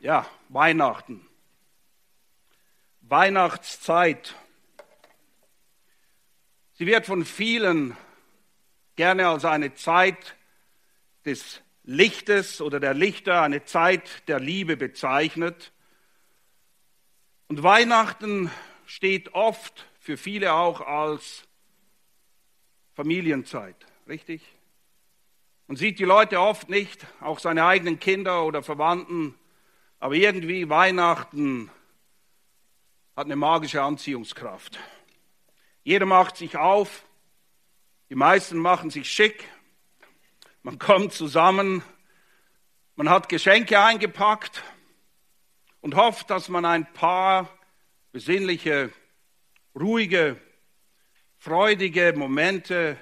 Ja, Weihnachten. Weihnachtszeit. Sie wird von vielen gerne als eine Zeit des Lichtes oder der Lichter, eine Zeit der Liebe bezeichnet. Und Weihnachten steht oft für viele auch als Familienzeit, richtig? Man sieht die Leute oft nicht, auch seine eigenen Kinder oder Verwandten, aber irgendwie Weihnachten hat eine magische Anziehungskraft. Jeder macht sich auf, die meisten machen sich schick, man kommt zusammen, man hat Geschenke eingepackt und hofft, dass man ein paar besinnliche, ruhige, freudige Momente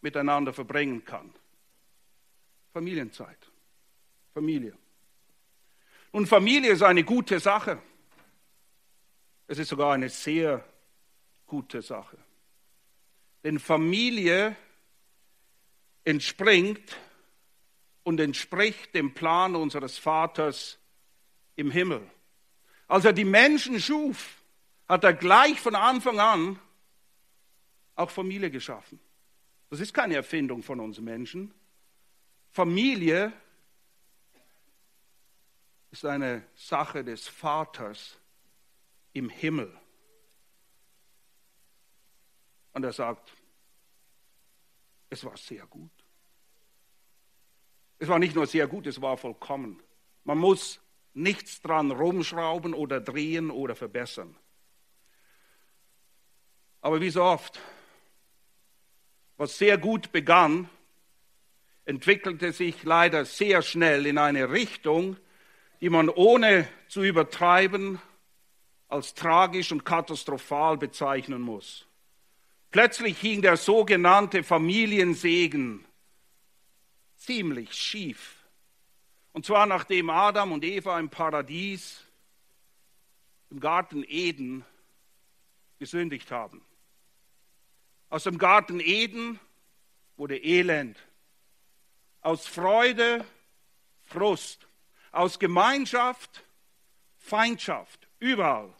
miteinander verbringen kann. Familienzeit, Familie. Und Familie ist eine gute Sache. Es ist sogar eine sehr gute Sache. Denn Familie entspringt und entspricht dem Plan unseres Vaters im Himmel. Als er die Menschen schuf, hat er gleich von Anfang an auch Familie geschaffen. Das ist keine Erfindung von uns Menschen. Familie ist eine Sache des Vaters im Himmel. Und er sagt, es war sehr gut. Es war nicht nur sehr gut, es war vollkommen. Man muss nichts dran rumschrauben oder drehen oder verbessern. Aber wie so oft, was sehr gut begann, entwickelte sich leider sehr schnell in eine Richtung, die man ohne zu übertreiben als tragisch und katastrophal bezeichnen muss. Plötzlich hing der sogenannte Familiensegen ziemlich schief. Und zwar nachdem Adam und Eva im Paradies, im Garten Eden, gesündigt haben. Aus dem Garten Eden wurde Elend. Aus Freude Frust. Aus Gemeinschaft Feindschaft. Überall.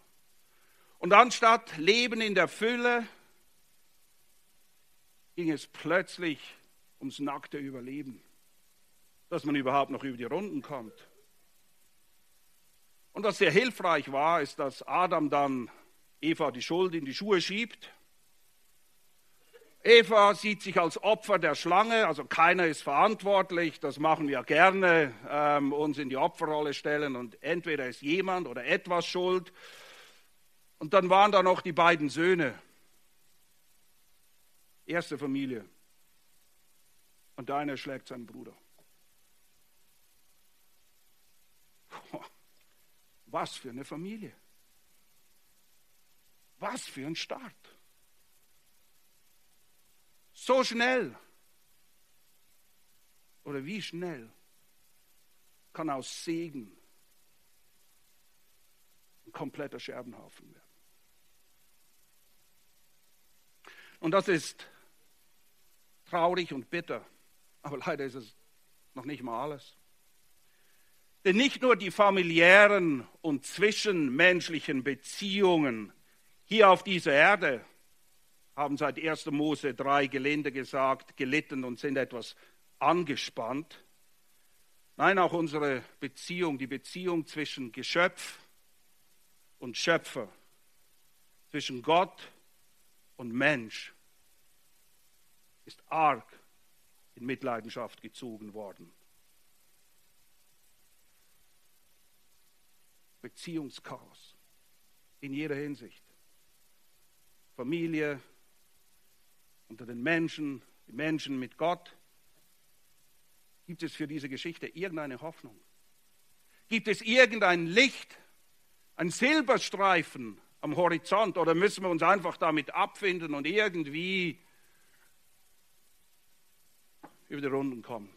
Und anstatt Leben in der Fülle ging es plötzlich ums nackte Überleben, dass man überhaupt noch über die Runden kommt. Und was sehr hilfreich war, ist, dass Adam dann Eva die Schuld in die Schuhe schiebt. Eva sieht sich als Opfer der Schlange, also keiner ist verantwortlich, das machen wir gerne, ähm, uns in die Opferrolle stellen und entweder ist jemand oder etwas schuld. Und dann waren da noch die beiden Söhne, erste Familie. Und der eine schlägt seinen Bruder. Was für eine Familie. Was für ein Start. So schnell. Oder wie schnell kann aus Segen ein kompletter Scherbenhaufen werden. Und das ist traurig und bitter, aber leider ist es noch nicht mal alles. Denn nicht nur die familiären und zwischenmenschlichen Beziehungen hier auf dieser Erde haben seit 1. Mose 3 gelinde gesagt, gelitten und sind etwas angespannt. Nein, auch unsere Beziehung, die Beziehung zwischen Geschöpf und Schöpfer, zwischen Gott und Mensch, ist arg in Mitleidenschaft gezogen worden. Beziehungschaos in jeder Hinsicht. Familie, unter den Menschen, die Menschen mit Gott. Gibt es für diese Geschichte irgendeine Hoffnung? Gibt es irgendein Licht, ein Silberstreifen am Horizont oder müssen wir uns einfach damit abfinden und irgendwie über die Runden kommen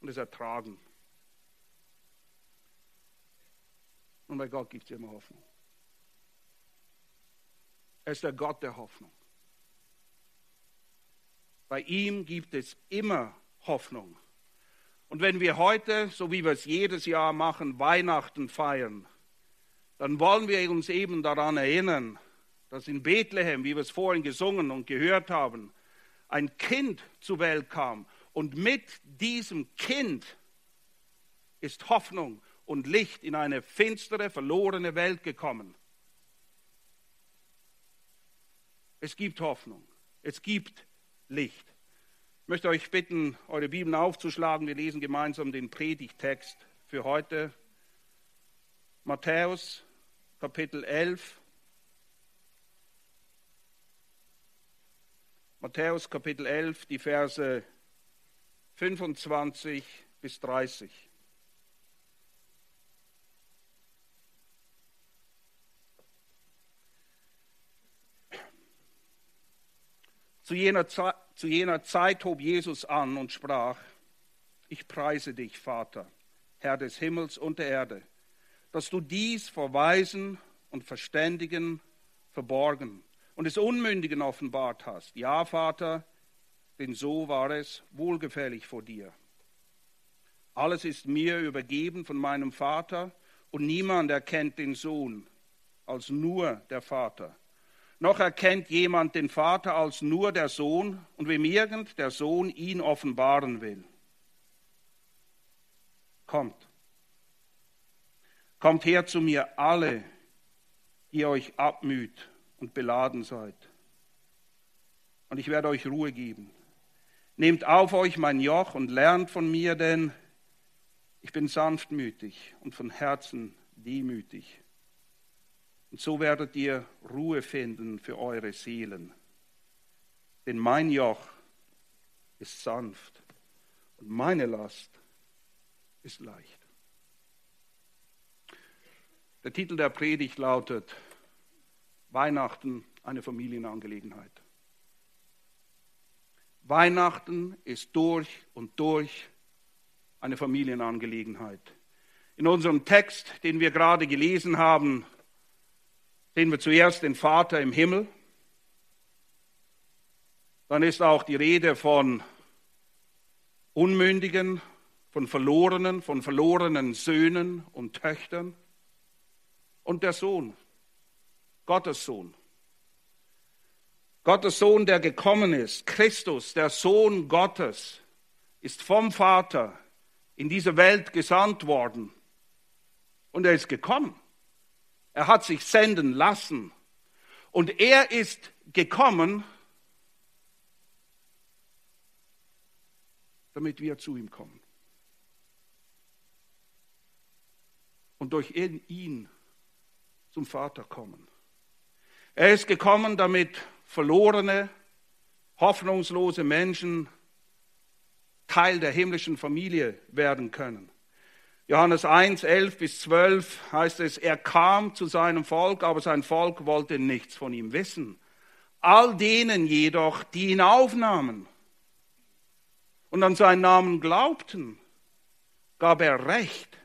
und es ertragen? Und bei Gott gibt es immer Hoffnung. Er ist der Gott der Hoffnung. Bei ihm gibt es immer Hoffnung. Und wenn wir heute, so wie wir es jedes Jahr machen, Weihnachten feiern, dann wollen wir uns eben daran erinnern, dass in Bethlehem, wie wir es vorhin gesungen und gehört haben, ein Kind zur Welt kam. Und mit diesem Kind ist Hoffnung und Licht in eine finstere, verlorene Welt gekommen. Es gibt Hoffnung, es gibt Licht. Ich möchte euch bitten, eure Bibeln aufzuschlagen. Wir lesen gemeinsam den Predigtext für heute. Matthäus Kapitel 11. Matthäus Kapitel 11, die Verse 25 bis 30. Zu jener, Zeit, zu jener Zeit hob Jesus an und sprach, ich preise dich, Vater, Herr des Himmels und der Erde, dass du dies vor Weisen und Verständigen verborgen und des Unmündigen offenbart hast. Ja, Vater, denn so war es wohlgefällig vor dir. Alles ist mir übergeben von meinem Vater und niemand erkennt den Sohn als nur der Vater noch erkennt jemand den Vater als nur der Sohn und wem irgend der Sohn ihn offenbaren will. Kommt. Kommt her zu mir alle, die euch abmüht und beladen seid. Und ich werde euch Ruhe geben. Nehmt auf euch mein Joch und lernt von mir, denn ich bin sanftmütig und von Herzen demütig und so werdet ihr Ruhe finden für eure Seelen. Denn mein Joch ist sanft und meine Last ist leicht. Der Titel der Predigt lautet Weihnachten eine Familienangelegenheit. Weihnachten ist durch und durch eine Familienangelegenheit. In unserem Text, den wir gerade gelesen haben, sehen wir zuerst den Vater im Himmel. Dann ist auch die Rede von Unmündigen, von Verlorenen, von verlorenen Söhnen und Töchtern. Und der Sohn, Gottes Sohn. Gottes Sohn, der gekommen ist, Christus, der Sohn Gottes, ist vom Vater in diese Welt gesandt worden. Und er ist gekommen. Er hat sich senden lassen. Und er ist gekommen, damit wir zu ihm kommen. Und durch ihn zum Vater kommen. Er ist gekommen, damit verlorene, hoffnungslose Menschen Teil der himmlischen Familie werden können. Johannes 1, 11 bis 12 heißt es, er kam zu seinem Volk, aber sein Volk wollte nichts von ihm wissen. All denen jedoch, die ihn aufnahmen und an seinen Namen glaubten, gab er Recht,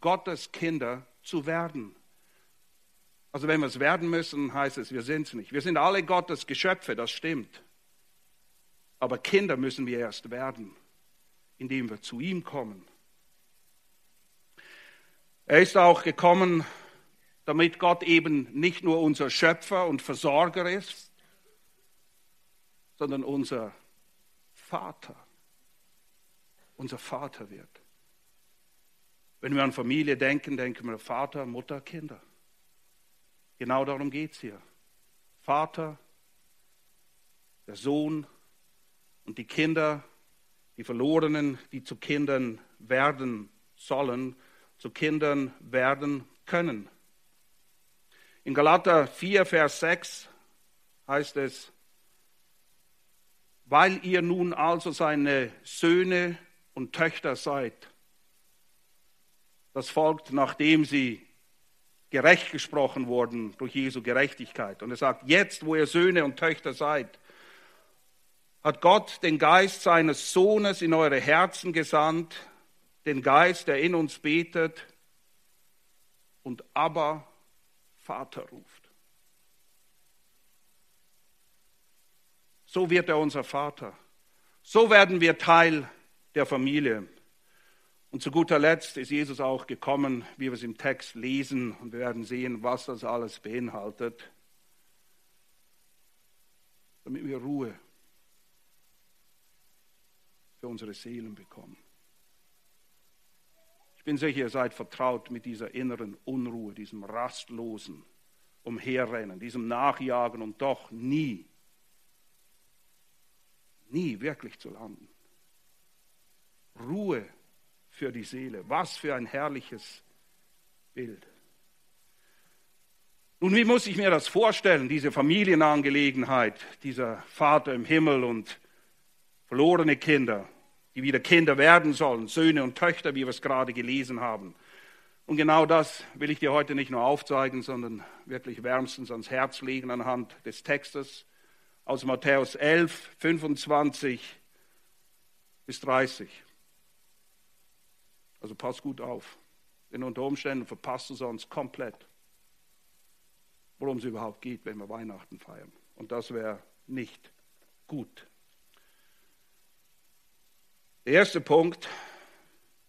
Gottes Kinder zu werden. Also wenn wir es werden müssen, heißt es, wir sind es nicht. Wir sind alle Gottes Geschöpfe, das stimmt. Aber Kinder müssen wir erst werden indem wir zu ihm kommen. Er ist auch gekommen, damit Gott eben nicht nur unser Schöpfer und Versorger ist, sondern unser Vater, unser Vater wird. Wenn wir an Familie denken, denken wir Vater, Mutter, Kinder. Genau darum geht es hier. Vater, der Sohn und die Kinder die Verlorenen, die zu Kindern werden sollen, zu Kindern werden können. In Galater 4, Vers 6 heißt es, weil ihr nun also seine Söhne und Töchter seid, das folgt, nachdem sie gerecht gesprochen wurden durch Jesu Gerechtigkeit. Und er sagt, jetzt, wo ihr Söhne und Töchter seid, hat Gott den Geist seines Sohnes in eure Herzen gesandt, den Geist, der in uns betet und aber Vater ruft. So wird er unser Vater. So werden wir Teil der Familie. Und zu guter Letzt ist Jesus auch gekommen, wie wir es im Text lesen, und wir werden sehen, was das alles beinhaltet, damit wir Ruhe für unsere Seelen bekommen. Ich bin sicher, ihr seid vertraut mit dieser inneren Unruhe, diesem rastlosen Umherrennen, diesem Nachjagen und doch nie, nie wirklich zu landen. Ruhe für die Seele. Was für ein herrliches Bild. Nun, wie muss ich mir das vorstellen, diese Familienangelegenheit, dieser Vater im Himmel und verlorene Kinder, die wieder Kinder werden sollen, Söhne und Töchter, wie wir es gerade gelesen haben. Und genau das will ich dir heute nicht nur aufzeigen, sondern wirklich wärmstens ans Herz legen anhand des Textes aus Matthäus 11, 25 bis 30. Also pass gut auf, denn unter Umständen verpasst du sonst komplett, worum es überhaupt geht, wenn wir Weihnachten feiern. Und das wäre nicht gut. Der erste Punkt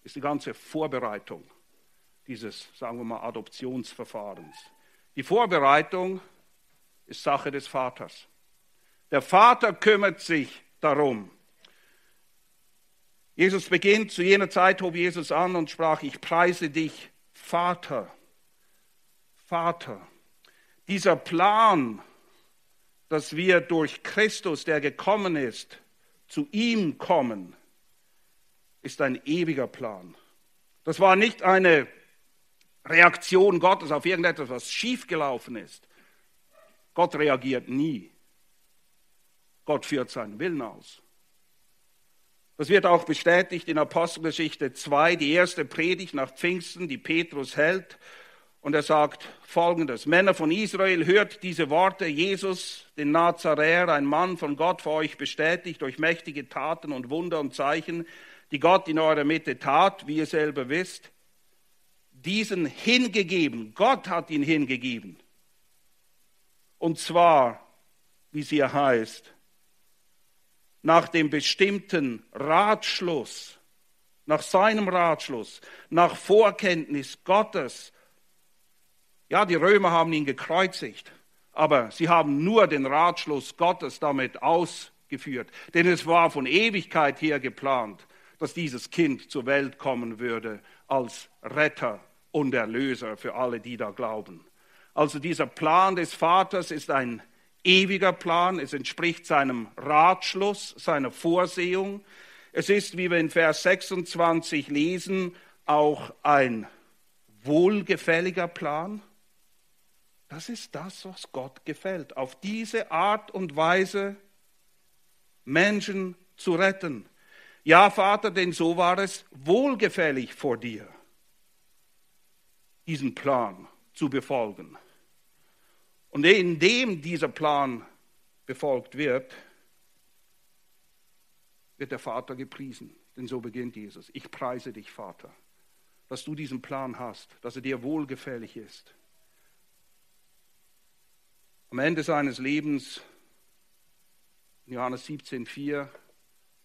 ist die ganze Vorbereitung dieses, sagen wir mal, Adoptionsverfahrens. Die Vorbereitung ist Sache des Vaters. Der Vater kümmert sich darum. Jesus beginnt, zu jener Zeit hob Jesus an und sprach, ich preise dich, Vater, Vater. Dieser Plan, dass wir durch Christus, der gekommen ist, zu ihm kommen, ist ein ewiger Plan. Das war nicht eine Reaktion Gottes auf irgendetwas, was schiefgelaufen ist. Gott reagiert nie. Gott führt seinen Willen aus. Das wird auch bestätigt in Apostelgeschichte 2, die erste Predigt nach Pfingsten, die Petrus hält. Und er sagt folgendes, Männer von Israel, hört diese Worte, Jesus, den Nazaräer, ein Mann von Gott für euch bestätigt durch mächtige Taten und Wunder und Zeichen, die Gott in eurer Mitte tat, wie ihr selber wisst, diesen hingegeben, Gott hat ihn hingegeben. Und zwar, wie es hier heißt, nach dem bestimmten Ratschluss, nach seinem Ratschluss, nach Vorkenntnis Gottes. Ja, die Römer haben ihn gekreuzigt, aber sie haben nur den Ratschluss Gottes damit ausgeführt, denn es war von Ewigkeit her geplant, dass dieses Kind zur Welt kommen würde als Retter und Erlöser für alle, die da glauben. Also dieser Plan des Vaters ist ein ewiger Plan, es entspricht seinem Ratschluss, seiner Vorsehung. Es ist, wie wir in Vers 26 lesen, auch ein wohlgefälliger Plan. Das ist das, was Gott gefällt. Auf diese Art und Weise Menschen zu retten. Ja, Vater, denn so war es wohlgefällig vor dir, diesen Plan zu befolgen. Und indem dieser Plan befolgt wird, wird der Vater gepriesen. Denn so beginnt Jesus. Ich preise dich, Vater, dass du diesen Plan hast, dass er dir wohlgefällig ist. Am Ende seines Lebens, in Johannes 17,4,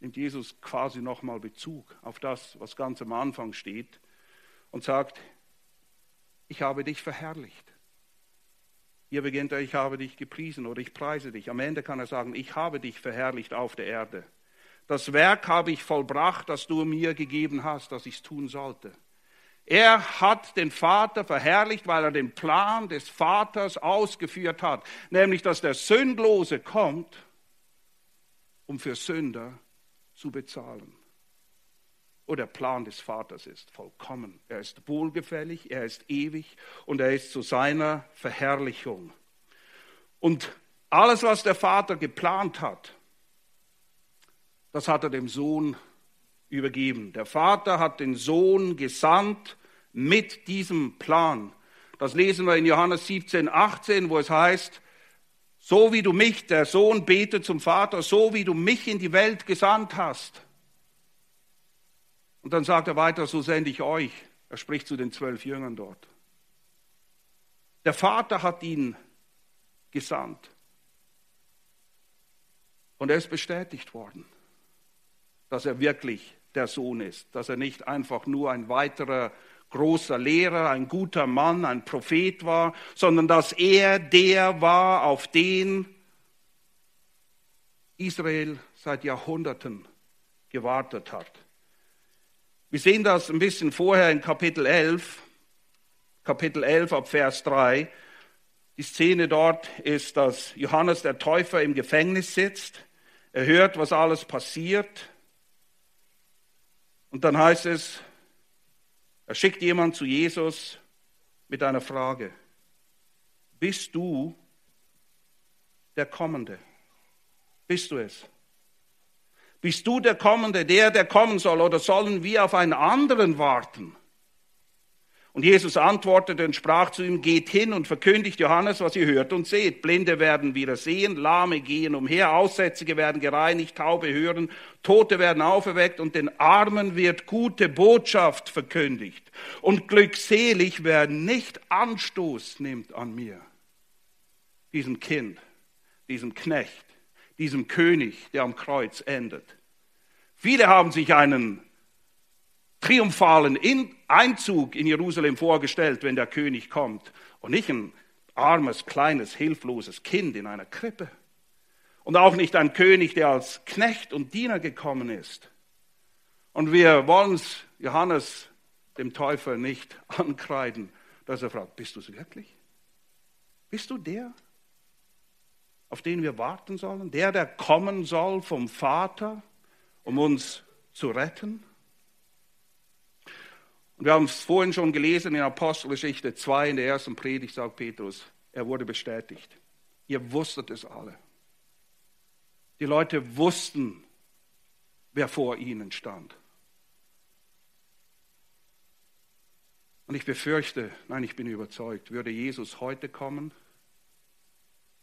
nimmt Jesus quasi nochmal Bezug auf das, was ganz am Anfang steht und sagt, ich habe dich verherrlicht. Hier beginnt er, ich habe dich gepriesen oder ich preise dich. Am Ende kann er sagen, ich habe dich verherrlicht auf der Erde. Das Werk habe ich vollbracht, das du mir gegeben hast, dass ich es tun sollte. Er hat den Vater verherrlicht, weil er den Plan des Vaters ausgeführt hat, nämlich dass der Sündlose kommt, um für Sünder zu bezahlen. Oh, der Plan des Vaters ist vollkommen. Er ist wohlgefällig, er ist ewig und er ist zu seiner Verherrlichung. Und alles, was der Vater geplant hat, das hat er dem Sohn übergeben. Der Vater hat den Sohn gesandt mit diesem Plan. Das lesen wir in Johannes 17, 18, wo es heißt, so wie du mich, der Sohn betet zum Vater, so wie du mich in die Welt gesandt hast, und dann sagt er weiter, so sende ich euch. Er spricht zu den zwölf Jüngern dort. Der Vater hat ihn gesandt. Und er ist bestätigt worden, dass er wirklich der Sohn ist, dass er nicht einfach nur ein weiterer großer Lehrer, ein guter Mann, ein Prophet war, sondern dass er der war, auf den Israel seit Jahrhunderten gewartet hat. Wir sehen das ein bisschen vorher in Kapitel 11, Kapitel 11 ab Vers 3. Die Szene dort ist, dass Johannes der Täufer im Gefängnis sitzt. Er hört, was alles passiert. Und dann heißt es, er schickt jemand zu Jesus mit einer Frage. Bist du der Kommende? Bist du es? Bist du der Kommende, der, der kommen soll, oder sollen wir auf einen anderen warten? Und Jesus antwortete und sprach zu ihm, geht hin und verkündigt Johannes, was ihr hört und seht. Blinde werden wieder sehen, Lahme gehen umher, Aussätzige werden gereinigt, Taube hören, Tote werden auferweckt und den Armen wird gute Botschaft verkündigt. Und glückselig, wer nicht Anstoß nimmt an mir, diesem Kind, diesem Knecht, diesem König, der am Kreuz endet. Viele haben sich einen triumphalen Einzug in Jerusalem vorgestellt, wenn der König kommt. Und nicht ein armes, kleines, hilfloses Kind in einer Krippe. Und auch nicht ein König, der als Knecht und Diener gekommen ist. Und wir wollen es Johannes, dem Täufer, nicht ankreiden, dass er fragt, bist du es wirklich? Bist du der, auf den wir warten sollen? Der, der kommen soll vom Vater, um uns zu retten? Und wir haben es vorhin schon gelesen in Apostelgeschichte 2, in der ersten Predigt, sagt Petrus, er wurde bestätigt. Ihr wusstet es alle. Die Leute wussten, wer vor ihnen stand. Und ich befürchte, nein, ich bin überzeugt, würde Jesus heute kommen,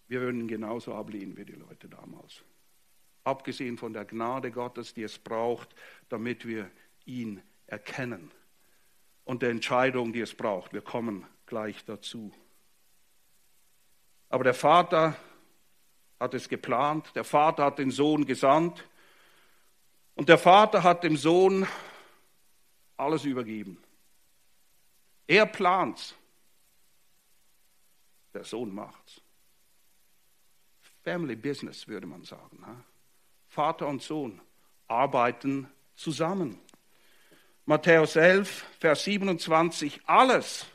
wir würden genauso ablehnen wie die Leute damals. Abgesehen von der Gnade Gottes, die es braucht, damit wir ihn erkennen und der Entscheidung, die es braucht. Wir kommen gleich dazu. Aber der Vater hat es geplant, der Vater hat den Sohn gesandt und der Vater hat dem Sohn alles übergeben. Er plant's, der Sohn macht's. Family Business würde man sagen. Vater und Sohn arbeiten zusammen. Matthäus 11, Vers 27, alles,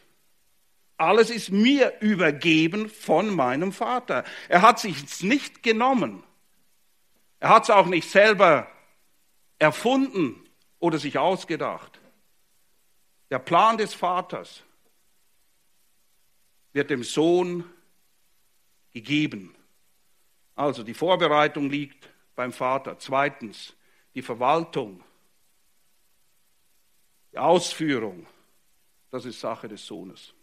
alles ist mir übergeben von meinem Vater. Er hat sich nicht genommen. Er hat es auch nicht selber erfunden oder sich ausgedacht. Der Plan des Vaters wird dem Sohn gegeben. Also die Vorbereitung liegt beim Vater. Zweitens, die Verwaltung Ausführung, das ist Sache des Sohnes.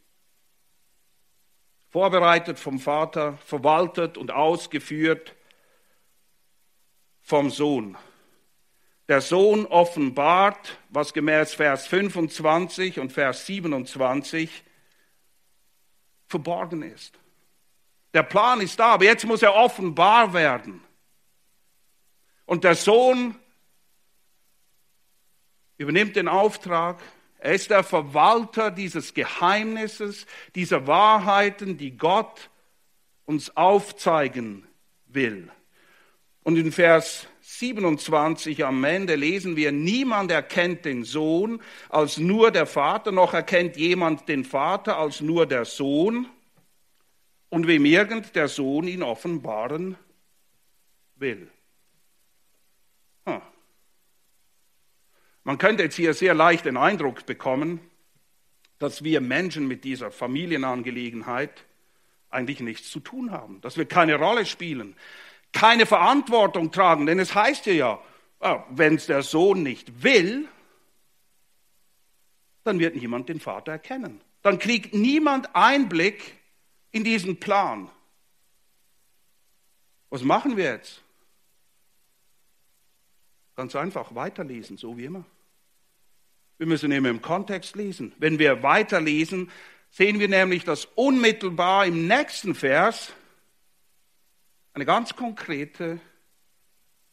Vorbereitet vom Vater, verwaltet und ausgeführt vom Sohn. Der Sohn offenbart, was gemäß Vers 25 und Vers 27 verborgen ist. Der Plan ist da, aber jetzt muss er offenbar werden. Und der Sohn übernimmt den Auftrag. Er ist der Verwalter dieses Geheimnisses, dieser Wahrheiten, die Gott uns aufzeigen will. Und in Vers 27 am Ende lesen wir, niemand erkennt den Sohn als nur der Vater, noch erkennt jemand den Vater als nur der Sohn und wem irgend der Sohn ihn offenbaren will. Man könnte jetzt hier sehr leicht den Eindruck bekommen, dass wir Menschen mit dieser Familienangelegenheit eigentlich nichts zu tun haben, dass wir keine Rolle spielen, keine Verantwortung tragen, denn es heißt ja, ah, wenn es der Sohn nicht will, dann wird niemand den Vater erkennen. Dann kriegt niemand Einblick in diesen Plan. Was machen wir jetzt? Ganz einfach weiterlesen, so wie immer. Wir müssen eben im Kontext lesen. Wenn wir weiterlesen, sehen wir nämlich, dass unmittelbar im nächsten Vers eine ganz konkrete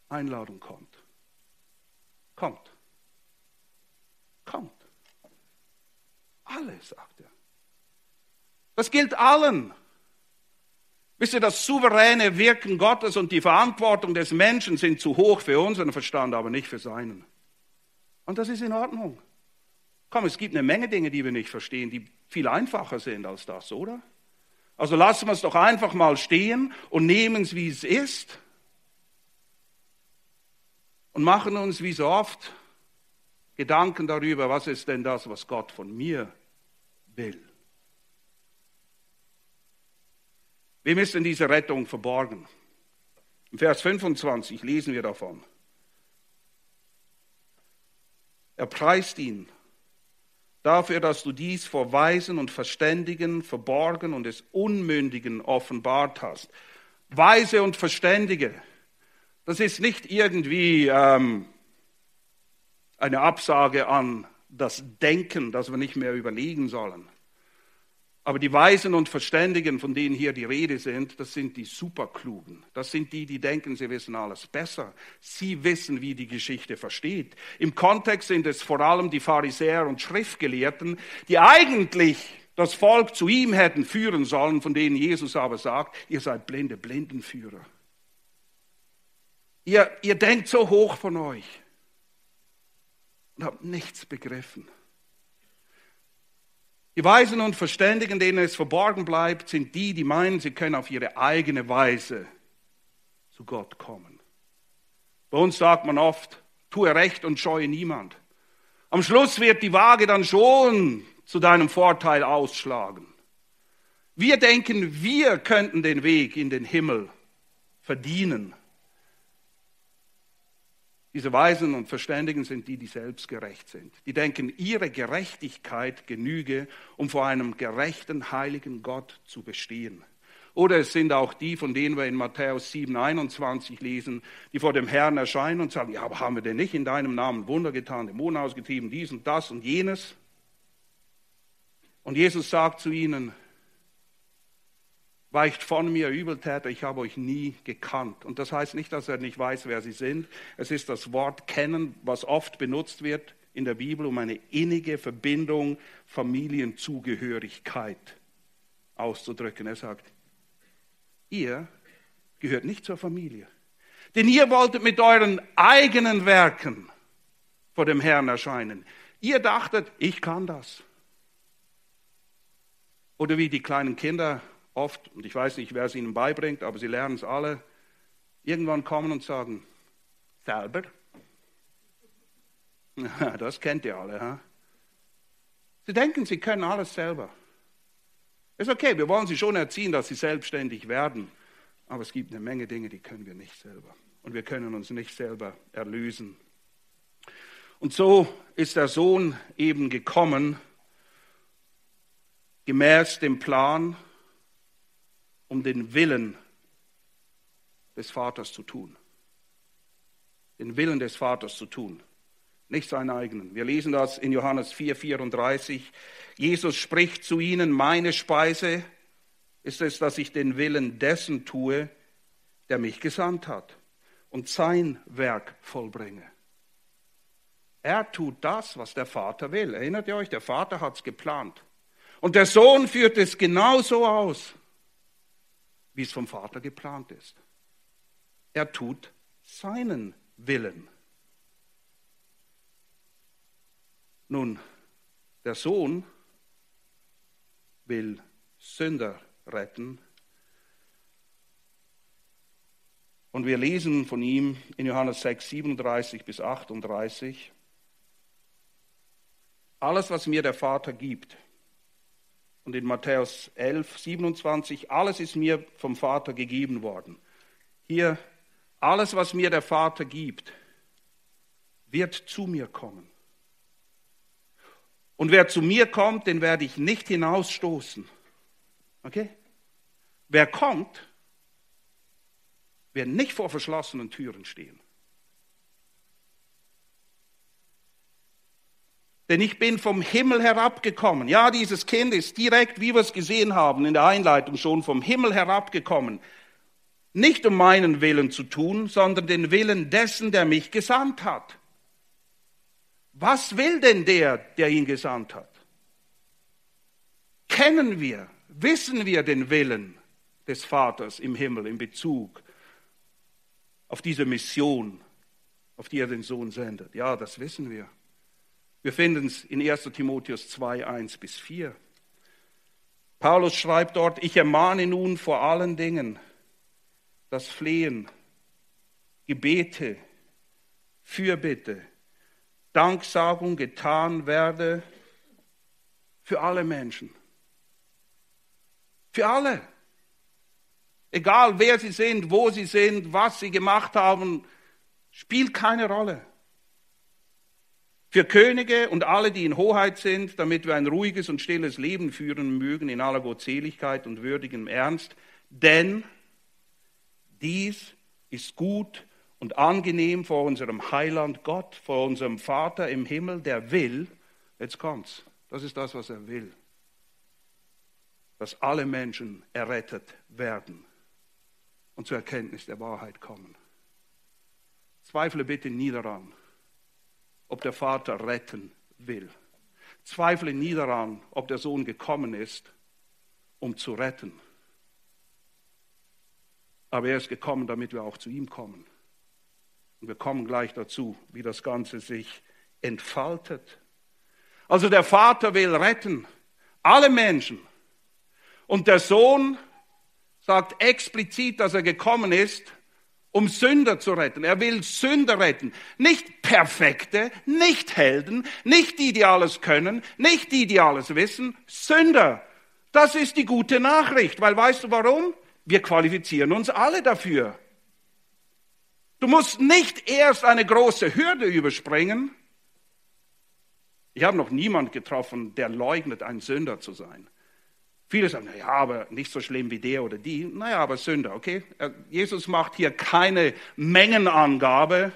Einladung kommt. Kommt. Kommt. Alle, sagt er. Das gilt allen. Wisst ihr, das souveräne Wirken Gottes und die Verantwortung des Menschen sind zu hoch für unseren Verstand, aber nicht für seinen. Und das ist in Ordnung. Komm, es gibt eine Menge Dinge, die wir nicht verstehen, die viel einfacher sind als das, oder? Also lassen wir es doch einfach mal stehen und nehmen es, wie es ist und machen uns wie so oft Gedanken darüber, was ist denn das, was Gott von mir will. Wem ist denn diese Rettung verborgen? Im Vers 25 lesen wir davon. Er preist ihn dafür, dass du dies vor Weisen und Verständigen verborgen und des Unmündigen offenbart hast. Weise und Verständige, das ist nicht irgendwie ähm, eine Absage an das Denken, dass wir nicht mehr überlegen sollen. Aber die Weisen und Verständigen, von denen hier die Rede sind, das sind die Superklugen. Das sind die, die denken, sie wissen alles besser. Sie wissen, wie die Geschichte versteht. Im Kontext sind es vor allem die Pharisäer und Schriftgelehrten, die eigentlich das Volk zu ihm hätten führen sollen, von denen Jesus aber sagt, ihr seid blinde Blindenführer. Ihr, ihr denkt so hoch von euch und habt nichts begriffen. Die Weisen und Verständigen, denen es verborgen bleibt, sind die, die meinen, sie können auf ihre eigene Weise zu Gott kommen. Bei uns sagt man oft, tue recht und scheue niemand. Am Schluss wird die Waage dann schon zu deinem Vorteil ausschlagen. Wir denken, wir könnten den Weg in den Himmel verdienen. Diese Weisen und Verständigen sind die, die selbst gerecht sind. Die denken, ihre Gerechtigkeit genüge, um vor einem gerechten, heiligen Gott zu bestehen. Oder es sind auch die, von denen wir in Matthäus 7, 21 lesen, die vor dem Herrn erscheinen und sagen, ja, aber haben wir denn nicht in deinem Namen Wunder getan, Dämonen ausgetrieben, dies und das und jenes? Und Jesus sagt zu ihnen, weicht von mir, Übeltäter, ich habe euch nie gekannt. Und das heißt nicht, dass er nicht weiß, wer sie sind. Es ist das Wort kennen, was oft benutzt wird in der Bibel, um eine innige Verbindung, Familienzugehörigkeit auszudrücken. Er sagt, ihr gehört nicht zur Familie. Denn ihr wolltet mit euren eigenen Werken vor dem Herrn erscheinen. Ihr dachtet, ich kann das. Oder wie die kleinen Kinder oft, und ich weiß nicht, wer es ihnen beibringt, aber sie lernen es alle, irgendwann kommen und sagen, selber. Das kennt ihr alle. Ha? Sie denken, sie können alles selber. Ist okay, wir wollen sie schon erziehen, dass sie selbstständig werden. Aber es gibt eine Menge Dinge, die können wir nicht selber. Und wir können uns nicht selber erlösen. Und so ist der Sohn eben gekommen, gemäß dem Plan um den Willen des Vaters zu tun. Den Willen des Vaters zu tun, nicht seinen eigenen. Wir lesen das in Johannes 4, 34. Jesus spricht zu ihnen, meine Speise ist es, dass ich den Willen dessen tue, der mich gesandt hat und sein Werk vollbringe. Er tut das, was der Vater will. Erinnert ihr euch, der Vater hat es geplant. Und der Sohn führt es genauso aus wie es vom Vater geplant ist. Er tut seinen Willen. Nun, der Sohn will Sünder retten. Und wir lesen von ihm in Johannes 6, 37 bis 38. Alles, was mir der Vater gibt, und in Matthäus 11, 27, alles ist mir vom Vater gegeben worden. Hier, alles, was mir der Vater gibt, wird zu mir kommen. Und wer zu mir kommt, den werde ich nicht hinausstoßen. Okay? Wer kommt, wird nicht vor verschlossenen Türen stehen. Denn ich bin vom Himmel herabgekommen. Ja, dieses Kind ist direkt, wie wir es gesehen haben in der Einleitung schon, vom Himmel herabgekommen. Nicht um meinen Willen zu tun, sondern den Willen dessen, der mich gesandt hat. Was will denn der, der ihn gesandt hat? kennen wir, wissen wir den Willen des Vaters im Himmel in Bezug auf diese Mission, auf die er den Sohn sendet. Ja, das wissen wir. Wir finden es in 1 Timotheus 2, 1 bis 4. Paulus schreibt dort, ich ermahne nun vor allen Dingen, dass Flehen, Gebete, Fürbitte, Danksagung getan werde für alle Menschen. Für alle. Egal wer sie sind, wo sie sind, was sie gemacht haben, spielt keine Rolle. Für Könige und alle, die in Hoheit sind, damit wir ein ruhiges und stilles Leben führen mögen in aller Gottseligkeit und würdigem Ernst. Denn dies ist gut und angenehm vor unserem Heiland Gott, vor unserem Vater im Himmel, der will, jetzt kommt's, das ist das, was er will, dass alle Menschen errettet werden und zur Erkenntnis der Wahrheit kommen. Zweifle bitte nie daran, ob der Vater retten will. Zweifle nie daran, ob der Sohn gekommen ist, um zu retten. Aber er ist gekommen, damit wir auch zu ihm kommen. Und wir kommen gleich dazu, wie das Ganze sich entfaltet. Also der Vater will retten, alle Menschen. Und der Sohn sagt explizit, dass er gekommen ist, um Sünder zu retten. Er will Sünder retten. Nicht Perfekte, nicht Helden, nicht die, die alles können, nicht die, die alles wissen, Sünder. Das ist die gute Nachricht, weil weißt du warum? Wir qualifizieren uns alle dafür. Du musst nicht erst eine große Hürde überspringen. Ich habe noch niemand getroffen, der leugnet, ein Sünder zu sein. Viele sagen, naja, aber nicht so schlimm wie der oder die. Naja, aber Sünder, okay? Äh, Jesus macht hier keine Mengenangabe.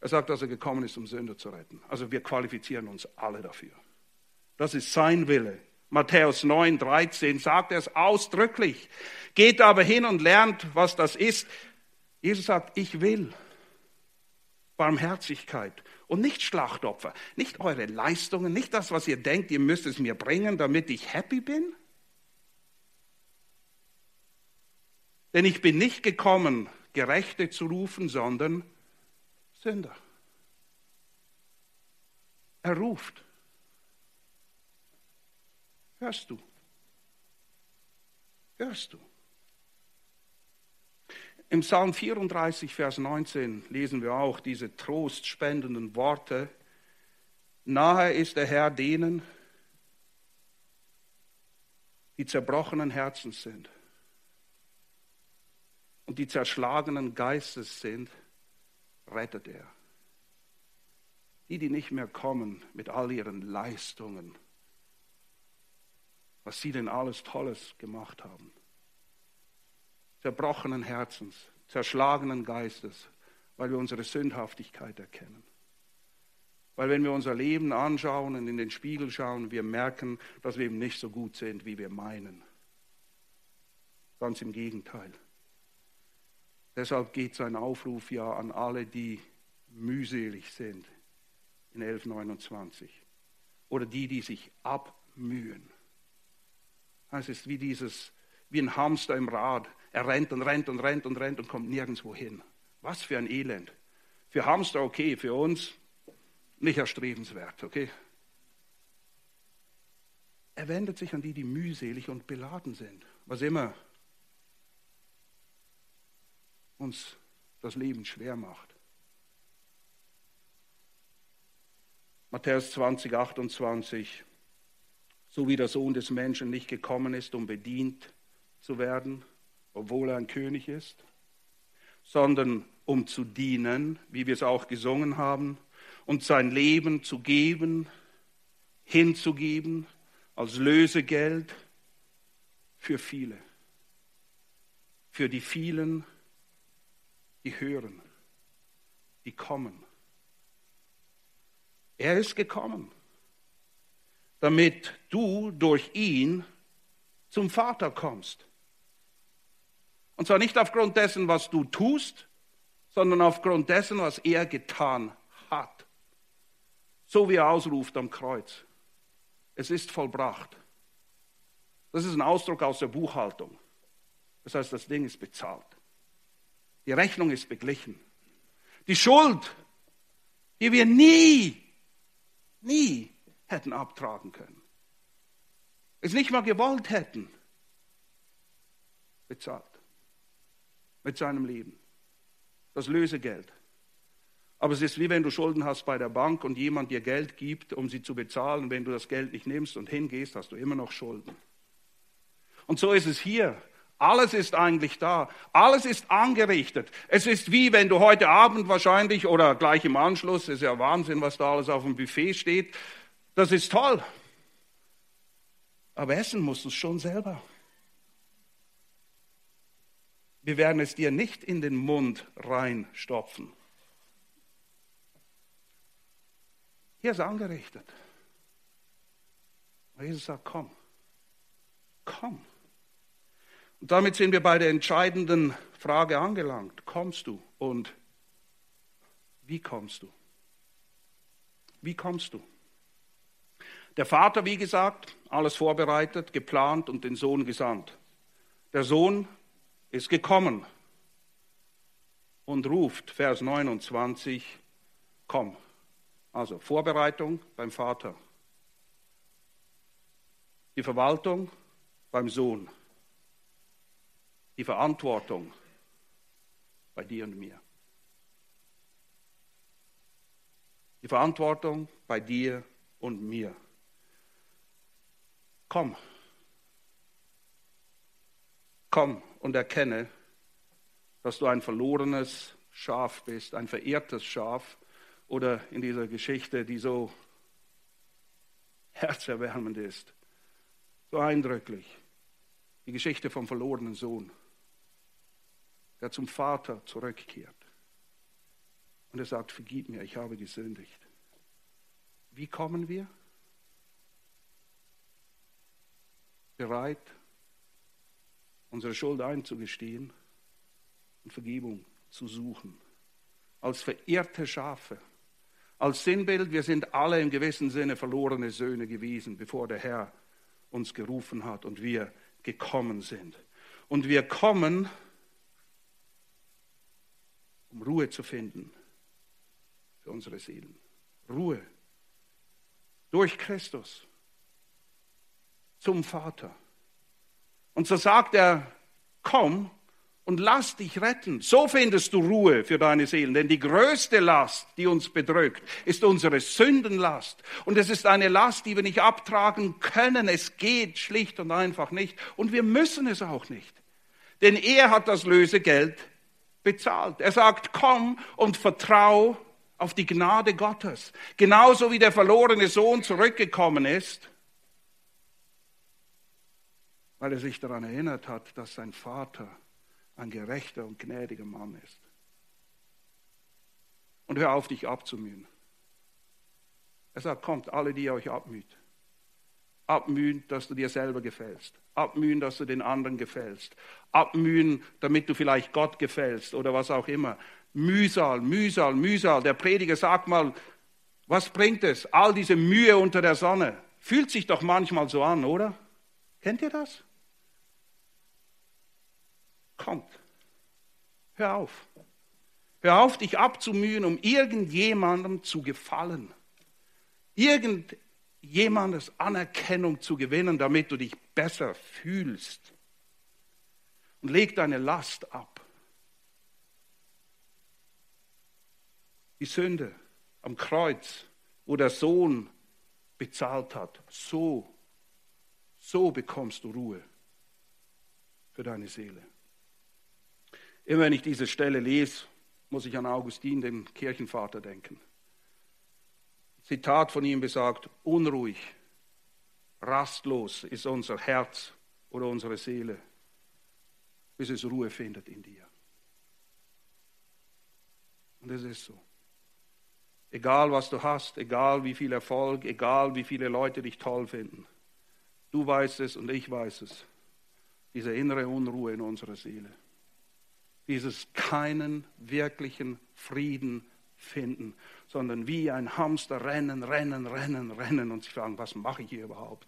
Er sagt, dass er gekommen ist, um Sünder zu retten. Also wir qualifizieren uns alle dafür. Das ist sein Wille. Matthäus 9, 13 sagt er es ausdrücklich. Geht aber hin und lernt, was das ist. Jesus sagt, ich will Barmherzigkeit und nicht Schlachtopfer, nicht eure Leistungen, nicht das, was ihr denkt, ihr müsst es mir bringen, damit ich happy bin. Denn ich bin nicht gekommen, Gerechte zu rufen, sondern Sünder. Er ruft. Hörst du? Hörst du? Im Psalm 34, Vers 19 lesen wir auch diese trostspendenden Worte. Nahe ist der Herr denen, die zerbrochenen Herzens sind und die zerschlagenen Geistes sind, rettet er. Die, die nicht mehr kommen mit all ihren Leistungen, was sie denn alles Tolles gemacht haben zerbrochenen Herzens, zerschlagenen Geistes, weil wir unsere Sündhaftigkeit erkennen. Weil wenn wir unser Leben anschauen und in den Spiegel schauen, wir merken, dass wir eben nicht so gut sind, wie wir meinen. Ganz im Gegenteil. Deshalb geht sein Aufruf ja an alle, die mühselig sind, in 1129. Oder die, die sich abmühen. Es ist wie dieses, wie ein Hamster im Rad. Er rennt und rennt und rennt und rennt und kommt nirgendwo hin. Was für ein Elend. Für Hamster okay, für uns nicht erstrebenswert, okay? Er wendet sich an die, die mühselig und beladen sind. Was immer uns das Leben schwer macht. Matthäus 20, 28. So wie der Sohn des Menschen nicht gekommen ist, um bedient zu werden, obwohl er ein König ist, sondern um zu dienen, wie wir es auch gesungen haben, und sein Leben zu geben, hinzugeben als Lösegeld für viele, für die vielen, die hören, die kommen. Er ist gekommen, damit du durch ihn zum Vater kommst. Und zwar nicht aufgrund dessen, was du tust, sondern aufgrund dessen, was er getan hat. So wie er ausruft am Kreuz. es ist vollbracht. Das ist ein Ausdruck aus der Buchhaltung. Das heißt, das Ding ist bezahlt. Die Rechnung ist beglichen. Die Schuld, die wir nie, nie hätten abtragen können, es nicht mal gewollt hätten, bezahlt. Mit seinem Leben. Das Lösegeld. Aber es ist wie wenn du Schulden hast bei der Bank und jemand dir Geld gibt, um sie zu bezahlen. Wenn du das Geld nicht nimmst und hingehst, hast du immer noch Schulden. Und so ist es hier. Alles ist eigentlich da. Alles ist angerichtet. Es ist wie wenn du heute Abend wahrscheinlich oder gleich im Anschluss, ist ja Wahnsinn, was da alles auf dem Buffet steht. Das ist toll. Aber essen musst du es schon selber. Wir werden es dir nicht in den Mund reinstopfen. Hier ist angerichtet. Und Jesus sagt, komm, komm. Und damit sind wir bei der entscheidenden Frage angelangt. Kommst du und wie kommst du? Wie kommst du? Der Vater, wie gesagt, alles vorbereitet, geplant und den Sohn gesandt. Der Sohn ist gekommen und ruft, Vers 29, komm. Also Vorbereitung beim Vater, die Verwaltung beim Sohn, die Verantwortung bei dir und mir. Die Verantwortung bei dir und mir. Komm, komm und erkenne, dass du ein verlorenes Schaf bist, ein verehrtes Schaf oder in dieser Geschichte, die so herzerwärmend ist, so eindrücklich, die Geschichte vom verlorenen Sohn, der zum Vater zurückkehrt. Und er sagt, vergib mir, ich habe gesündigt. Wie kommen wir? Bereit, unsere Schuld einzugestehen und Vergebung zu suchen. Als verehrte Schafe als Sinnbild, wir sind alle im gewissen Sinne verlorene Söhne gewesen, bevor der Herr uns gerufen hat und wir gekommen sind. Und wir kommen, um Ruhe zu finden für unsere Seelen. Ruhe durch Christus zum Vater. Und so sagt er, komm und lass dich retten. So findest du Ruhe für deine Seelen. Denn die größte Last, die uns bedrückt, ist unsere Sündenlast. Und es ist eine Last, die wir nicht abtragen können. Es geht schlicht und einfach nicht. Und wir müssen es auch nicht. Denn er hat das Lösegeld bezahlt. Er sagt, komm und vertrau auf die Gnade Gottes. Genauso wie der verlorene Sohn zurückgekommen ist, weil er sich daran erinnert hat, dass sein Vater ein gerechter und gnädiger Mann ist. Und hör auf, dich abzumühen. Er sagt, kommt, alle, die euch abmüht. Abmühen, dass du dir selber gefällst. Abmühen, dass du den anderen gefällst. Abmühen, damit du vielleicht Gott gefällst oder was auch immer. Mühsal, Mühsal, Mühsal. Der Prediger sagt mal, was bringt es? All diese Mühe unter der Sonne. Fühlt sich doch manchmal so an, oder? Kennt ihr das? Kommt. Hör auf. Hör auf, dich abzumühen, um irgendjemandem zu gefallen. Irgendjemandes Anerkennung zu gewinnen, damit du dich besser fühlst. Und leg deine Last ab. Die Sünde am Kreuz, wo der Sohn bezahlt hat, so, so bekommst du Ruhe für deine Seele. Immer wenn ich diese Stelle lese, muss ich an Augustin, den Kirchenvater, denken. Zitat von ihm besagt, unruhig, rastlos ist unser Herz oder unsere Seele, bis es Ruhe findet in dir. Und es ist so. Egal was du hast, egal wie viel Erfolg, egal wie viele Leute dich toll finden, du weißt es und ich weiß es, diese innere Unruhe in unserer Seele dieses keinen wirklichen Frieden finden, sondern wie ein Hamster rennen, rennen, rennen, rennen und sich fragen, was mache ich hier überhaupt?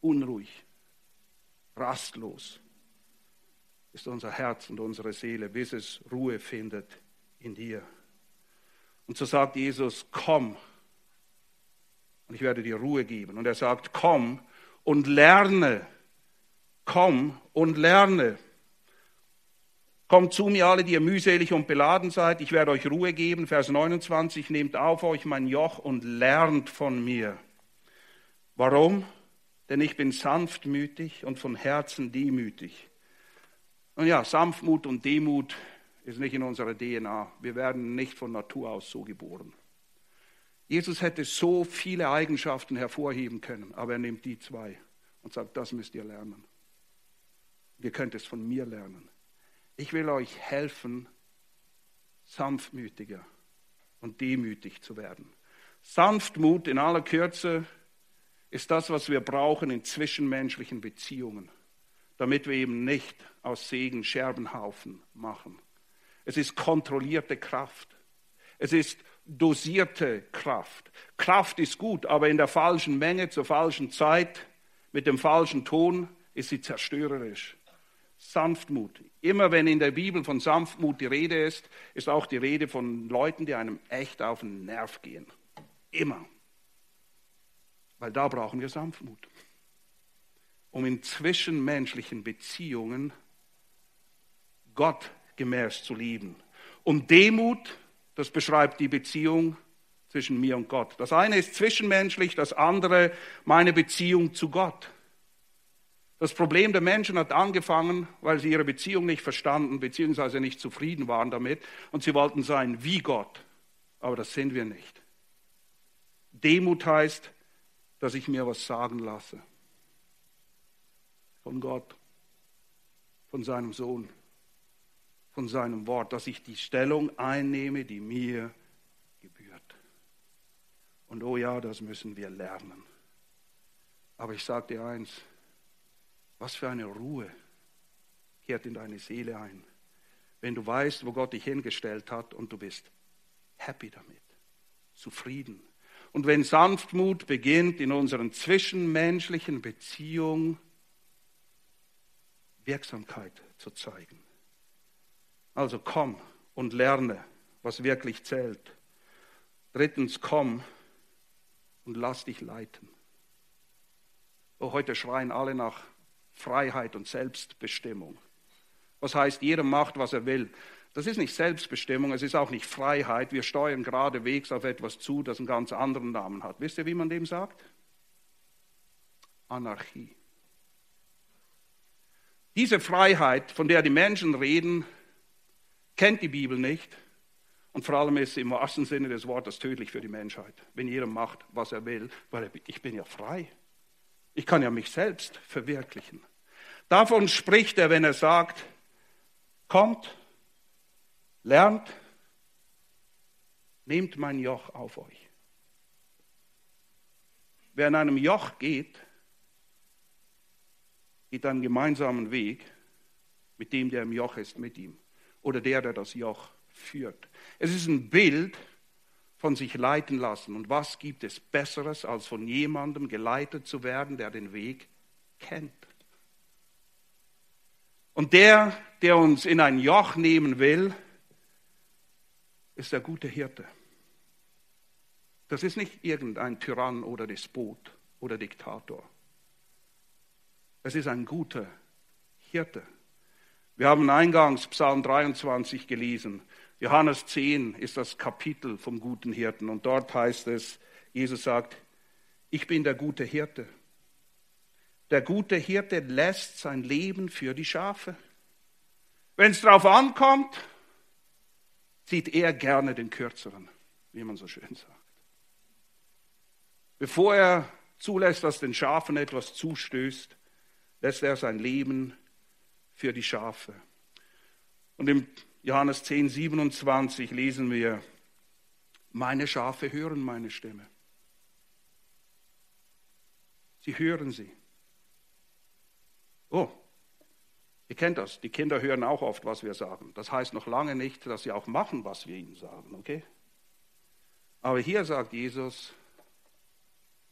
Unruhig, rastlos ist unser Herz und unsere Seele, bis es Ruhe findet in dir. Und so sagt Jesus, komm und ich werde dir Ruhe geben. Und er sagt, komm und lerne, komm und lerne. Kommt zu mir alle, die ihr mühselig und beladen seid, ich werde euch Ruhe geben. Vers 29, nehmt auf euch mein Joch und lernt von mir. Warum? Denn ich bin sanftmütig und von Herzen demütig. Und ja, Sanftmut und Demut ist nicht in unserer DNA. Wir werden nicht von Natur aus so geboren. Jesus hätte so viele Eigenschaften hervorheben können, aber er nimmt die zwei und sagt, das müsst ihr lernen. Ihr könnt es von mir lernen. Ich will euch helfen, sanftmütiger und demütig zu werden. Sanftmut in aller Kürze ist das, was wir brauchen in zwischenmenschlichen Beziehungen, damit wir eben nicht aus Segen Scherbenhaufen machen. Es ist kontrollierte Kraft. Es ist dosierte Kraft. Kraft ist gut, aber in der falschen Menge, zur falschen Zeit, mit dem falschen Ton ist sie zerstörerisch. Sanftmut. Immer wenn in der Bibel von Sanftmut die Rede ist, ist auch die Rede von Leuten, die einem echt auf den Nerv gehen. Immer. Weil da brauchen wir Sanftmut. Um in zwischenmenschlichen Beziehungen Gott gemäß zu lieben. Und Demut, das beschreibt die Beziehung zwischen mir und Gott. Das eine ist zwischenmenschlich, das andere meine Beziehung zu Gott. Das Problem der Menschen hat angefangen, weil sie ihre Beziehung nicht verstanden bzw. nicht zufrieden waren damit und sie wollten sein wie Gott. Aber das sind wir nicht. Demut heißt, dass ich mir was sagen lasse. Von Gott, von seinem Sohn, von seinem Wort, dass ich die Stellung einnehme, die mir gebührt. Und oh ja, das müssen wir lernen. Aber ich sage dir eins, was für eine Ruhe kehrt in deine Seele ein, wenn du weißt, wo Gott dich hingestellt hat und du bist happy damit, zufrieden. Und wenn Sanftmut beginnt in unseren zwischenmenschlichen Beziehungen, Wirksamkeit zu zeigen. Also komm und lerne, was wirklich zählt. Drittens, komm und lass dich leiten. Oh, heute schreien alle nach Freiheit und Selbstbestimmung. Was heißt, jeder macht, was er will. Das ist nicht Selbstbestimmung, es ist auch nicht Freiheit. Wir steuern geradewegs auf etwas zu, das einen ganz anderen Namen hat. Wisst ihr, wie man dem sagt? Anarchie. Diese Freiheit, von der die Menschen reden, kennt die Bibel nicht. Und vor allem ist sie im wahrsten Sinne des Wortes tödlich für die Menschheit, wenn jeder macht, was er will, weil ich bin ja frei. Ich kann ja mich selbst verwirklichen. Davon spricht er, wenn er sagt, kommt, lernt, nehmt mein Joch auf euch. Wer in einem Joch geht, geht einen gemeinsamen Weg mit dem, der im Joch ist, mit ihm. Oder der, der das Joch führt. Es ist ein Bild von sich leiten lassen. Und was gibt es Besseres, als von jemandem geleitet zu werden, der den Weg kennt? Und der, der uns in ein Joch nehmen will, ist der gute Hirte. Das ist nicht irgendein Tyrann oder Despot oder Diktator. Es ist ein guter Hirte. Wir haben eingangs Psalm 23 gelesen. Johannes 10 ist das Kapitel vom guten Hirten. Und dort heißt es, Jesus sagt, ich bin der gute Hirte. Der gute Hirte lässt sein Leben für die Schafe. Wenn es darauf ankommt, zieht er gerne den Kürzeren, wie man so schön sagt. Bevor er zulässt, dass den Schafen etwas zustößt, lässt er sein Leben für die Schafe. Und im Johannes 10, 27 lesen wir, meine Schafe hören meine Stimme. Sie hören sie. Oh, Ihr kennt das, die Kinder hören auch oft, was wir sagen. Das heißt noch lange nicht, dass sie auch machen, was wir ihnen sagen, okay? Aber hier sagt Jesus,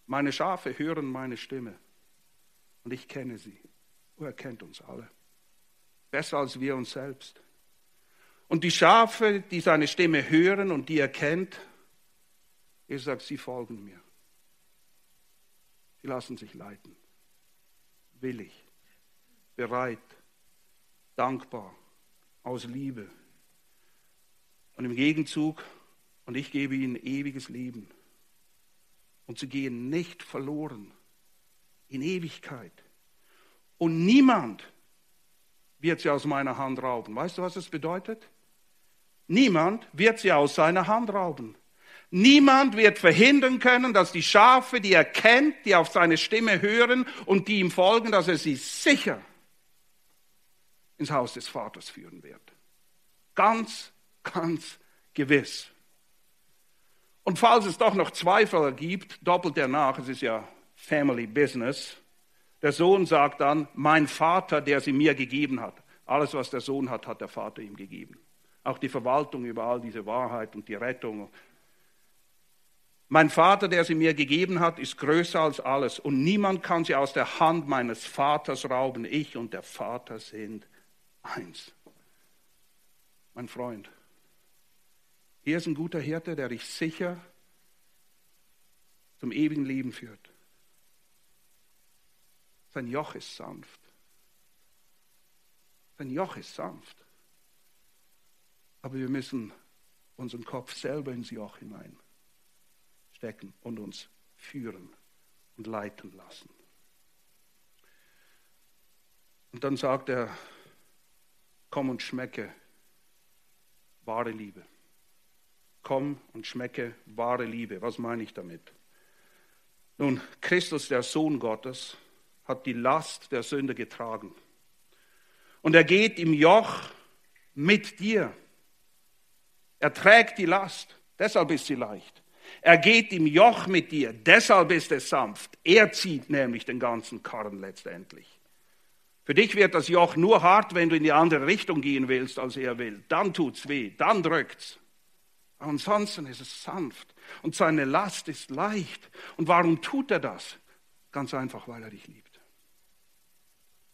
meine Schafe hören meine Stimme und ich kenne sie. Oh, er kennt uns alle. Besser als wir uns selbst. Und die Schafe, die seine Stimme hören und die er kennt, er sagt, sie folgen mir. Sie lassen sich leiten. Willig, bereit, dankbar, aus Liebe. Und im Gegenzug, und ich gebe ihnen ewiges Leben. Und sie gehen nicht verloren in Ewigkeit. Und niemand wird sie aus meiner Hand rauben. Weißt du, was das bedeutet? Niemand wird sie aus seiner Hand rauben. Niemand wird verhindern können, dass die Schafe, die er kennt, die auf seine Stimme hören und die ihm folgen, dass er sie sicher ins Haus des Vaters führen wird. Ganz, ganz gewiss. Und falls es doch noch Zweifel gibt, doppelt er nach, es ist ja Family Business. Der Sohn sagt dann, mein Vater, der sie mir gegeben hat. Alles, was der Sohn hat, hat der Vater ihm gegeben. Auch die Verwaltung über all diese Wahrheit und die Rettung. Mein Vater, der sie mir gegeben hat, ist größer als alles und niemand kann sie aus der Hand meines Vaters rauben. Ich und der Vater sind eins. Mein Freund, hier ist ein guter Hirte, der dich sicher zum ewigen Leben führt. Sein Joch ist sanft. Sein Joch ist sanft. Aber wir müssen unseren Kopf selber ins Joch hineinstecken und uns führen und leiten lassen. Und dann sagt er, komm und schmecke wahre Liebe. Komm und schmecke wahre Liebe. Was meine ich damit? Nun, Christus, der Sohn Gottes, hat die Last der Sünde getragen. Und er geht im Joch mit dir. Er trägt die Last, deshalb ist sie leicht. Er geht im Joch mit dir, deshalb ist es sanft. Er zieht nämlich den ganzen Karren letztendlich. Für dich wird das Joch nur hart, wenn du in die andere Richtung gehen willst, als er will. Dann tut's weh, dann drückt's. ansonsten ist es sanft und seine Last ist leicht. Und warum tut er das? Ganz einfach, weil er dich liebt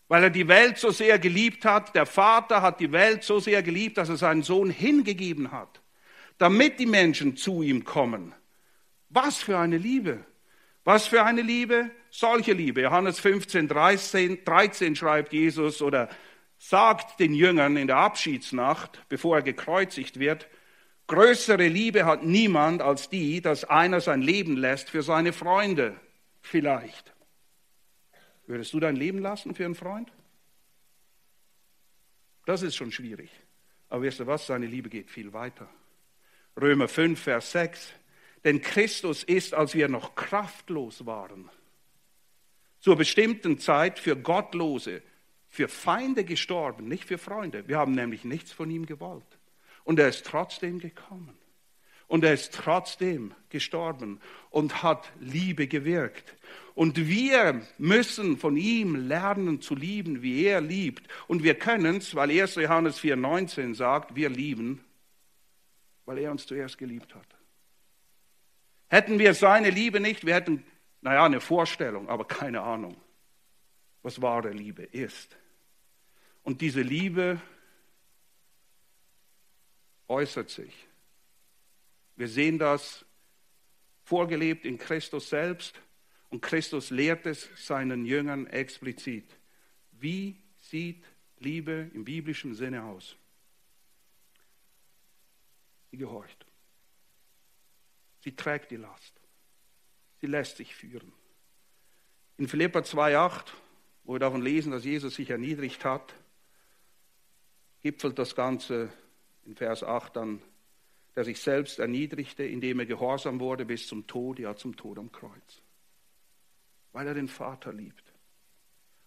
weil er die Welt so sehr geliebt hat. Der Vater hat die Welt so sehr geliebt, dass er seinen Sohn hingegeben hat, damit die Menschen zu ihm kommen. Was für eine Liebe! Was für eine Liebe! Solche Liebe. Johannes 15, 13, 13 schreibt Jesus oder sagt den Jüngern in der Abschiedsnacht, bevor er gekreuzigt wird, größere Liebe hat niemand als die, dass einer sein Leben lässt für seine Freunde. Vielleicht. Würdest du dein Leben lassen für einen Freund? Das ist schon schwierig. Aber weißt du was? Seine Liebe geht viel weiter. Römer 5, Vers 6. Denn Christus ist, als wir noch kraftlos waren, zur bestimmten Zeit für Gottlose, für Feinde gestorben, nicht für Freunde. Wir haben nämlich nichts von ihm gewollt. Und er ist trotzdem gekommen. Und er ist trotzdem gestorben und hat Liebe gewirkt. Und wir müssen von ihm lernen zu lieben, wie er liebt. Und wir können es, weil 1. Johannes 4,19 sagt, wir lieben, weil er uns zuerst geliebt hat. Hätten wir seine Liebe nicht, wir hätten, naja, eine Vorstellung, aber keine Ahnung, was wahre Liebe ist. Und diese Liebe äußert sich. Wir sehen das vorgelebt in Christus selbst und Christus lehrt es seinen Jüngern explizit. Wie sieht Liebe im biblischen Sinne aus? Sie gehorcht. Sie trägt die Last. Sie lässt sich führen. In Philippa 2,8, wo wir davon lesen, dass Jesus sich erniedrigt hat, gipfelt das Ganze in Vers 8 dann, der sich selbst erniedrigte, indem er gehorsam wurde bis zum Tod, ja zum Tod am Kreuz weil er den Vater liebt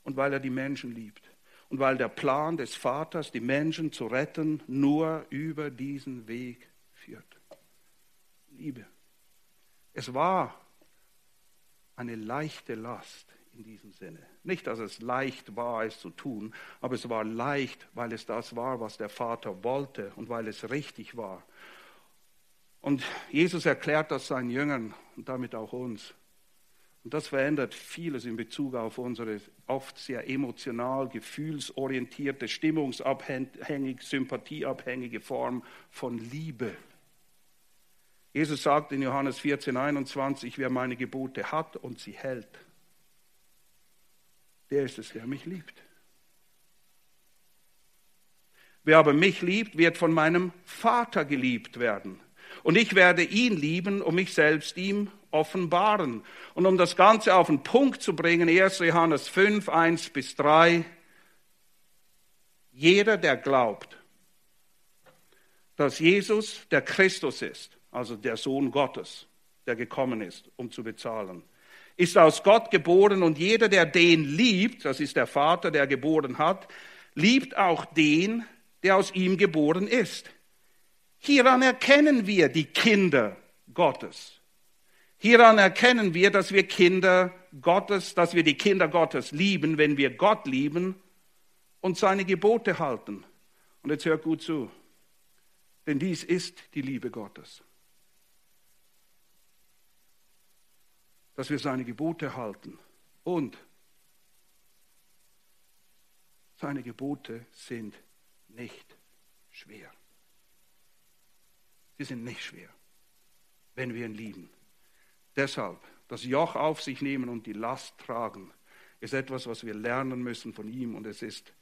und weil er die Menschen liebt und weil der Plan des Vaters, die Menschen zu retten, nur über diesen Weg führt. Liebe. Es war eine leichte Last in diesem Sinne. Nicht, dass es leicht war, es zu tun, aber es war leicht, weil es das war, was der Vater wollte und weil es richtig war. Und Jesus erklärt das seinen Jüngern und damit auch uns. Und das verändert vieles in Bezug auf unsere oft sehr emotional, gefühlsorientierte, stimmungsabhängig, sympathieabhängige Form von Liebe. Jesus sagt in Johannes 14, 21, wer meine Gebote hat und sie hält, der ist es, der mich liebt. Wer aber mich liebt, wird von meinem Vater geliebt werden. Und ich werde ihn lieben und mich selbst ihm offenbaren. Und um das Ganze auf den Punkt zu bringen, 1. Johannes 5, 1 bis 3, jeder, der glaubt, dass Jesus der Christus ist, also der Sohn Gottes, der gekommen ist, um zu bezahlen, ist aus Gott geboren und jeder, der den liebt, das ist der Vater, der geboren hat, liebt auch den, der aus ihm geboren ist. Hieran erkennen wir die Kinder Gottes. Hieran erkennen wir, dass wir Kinder Gottes, dass wir die Kinder Gottes lieben, wenn wir Gott lieben und seine Gebote halten. Und jetzt hört gut zu, denn dies ist die Liebe Gottes. Dass wir seine Gebote halten und seine Gebote sind nicht schwer. Sie sind nicht schwer, wenn wir ihn lieben. Deshalb, das Joch auf sich nehmen und die Last tragen, ist etwas, was wir lernen müssen von ihm und es ist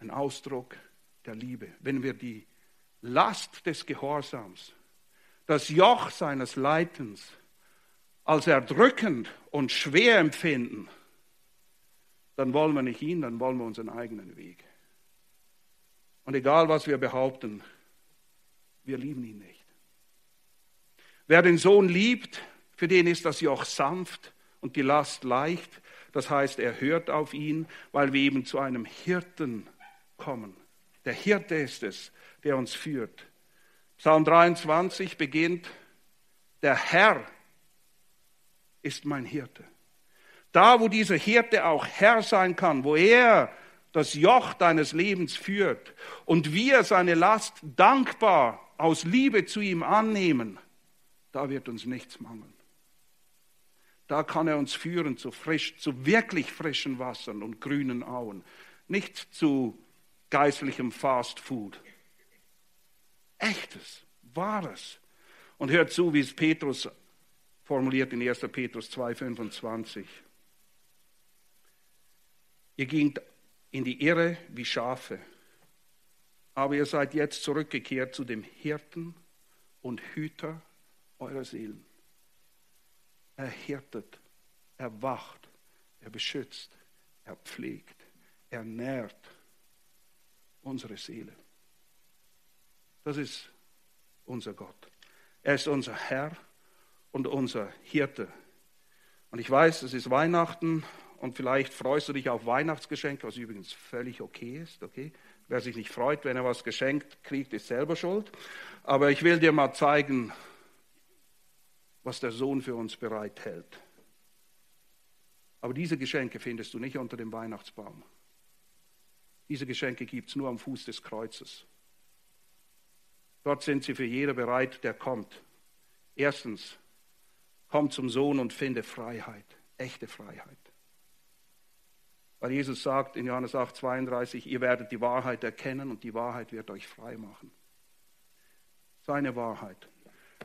ein Ausdruck der Liebe. Wenn wir die Last des Gehorsams, das Joch seines Leitens als erdrückend und schwer empfinden, dann wollen wir nicht ihn, dann wollen wir unseren eigenen Weg. Und egal, was wir behaupten, wir lieben ihn nicht. Wer den Sohn liebt, für den ist das Joch sanft und die Last leicht. Das heißt, er hört auf ihn, weil wir eben zu einem Hirten kommen. Der Hirte ist es, der uns führt. Psalm 23 beginnt, der Herr ist mein Hirte. Da, wo dieser Hirte auch Herr sein kann, wo er das Joch deines Lebens führt und wir seine Last dankbar aus Liebe zu ihm annehmen, da wird uns nichts mangeln. Da kann er uns führen zu frisch, zu wirklich frischen Wassern und grünen Auen, nicht zu geistlichem Fast Food. Echtes, wahres. Und hört zu, wie es Petrus formuliert in 1. Petrus 2,25. Ihr gingt in die Irre wie Schafe aber ihr seid jetzt zurückgekehrt zu dem Hirten und Hüter eurer Seelen. Er hirtet, er wacht, er beschützt, er pflegt, er nährt unsere Seele. Das ist unser Gott. Er ist unser Herr und unser Hirte. Und ich weiß, es ist Weihnachten und vielleicht freust du dich auf Weihnachtsgeschenke, was übrigens völlig okay ist, okay? Wer sich nicht freut, wenn er was geschenkt kriegt, ist selber schuld. Aber ich will dir mal zeigen, was der Sohn für uns bereithält. Aber diese Geschenke findest du nicht unter dem Weihnachtsbaum. Diese Geschenke gibt es nur am Fuß des Kreuzes. Dort sind sie für jeder bereit, der kommt. Erstens, komm zum Sohn und finde Freiheit, echte Freiheit. Weil Jesus sagt in Johannes 8, 32, ihr werdet die Wahrheit erkennen und die Wahrheit wird euch frei machen. Seine Wahrheit.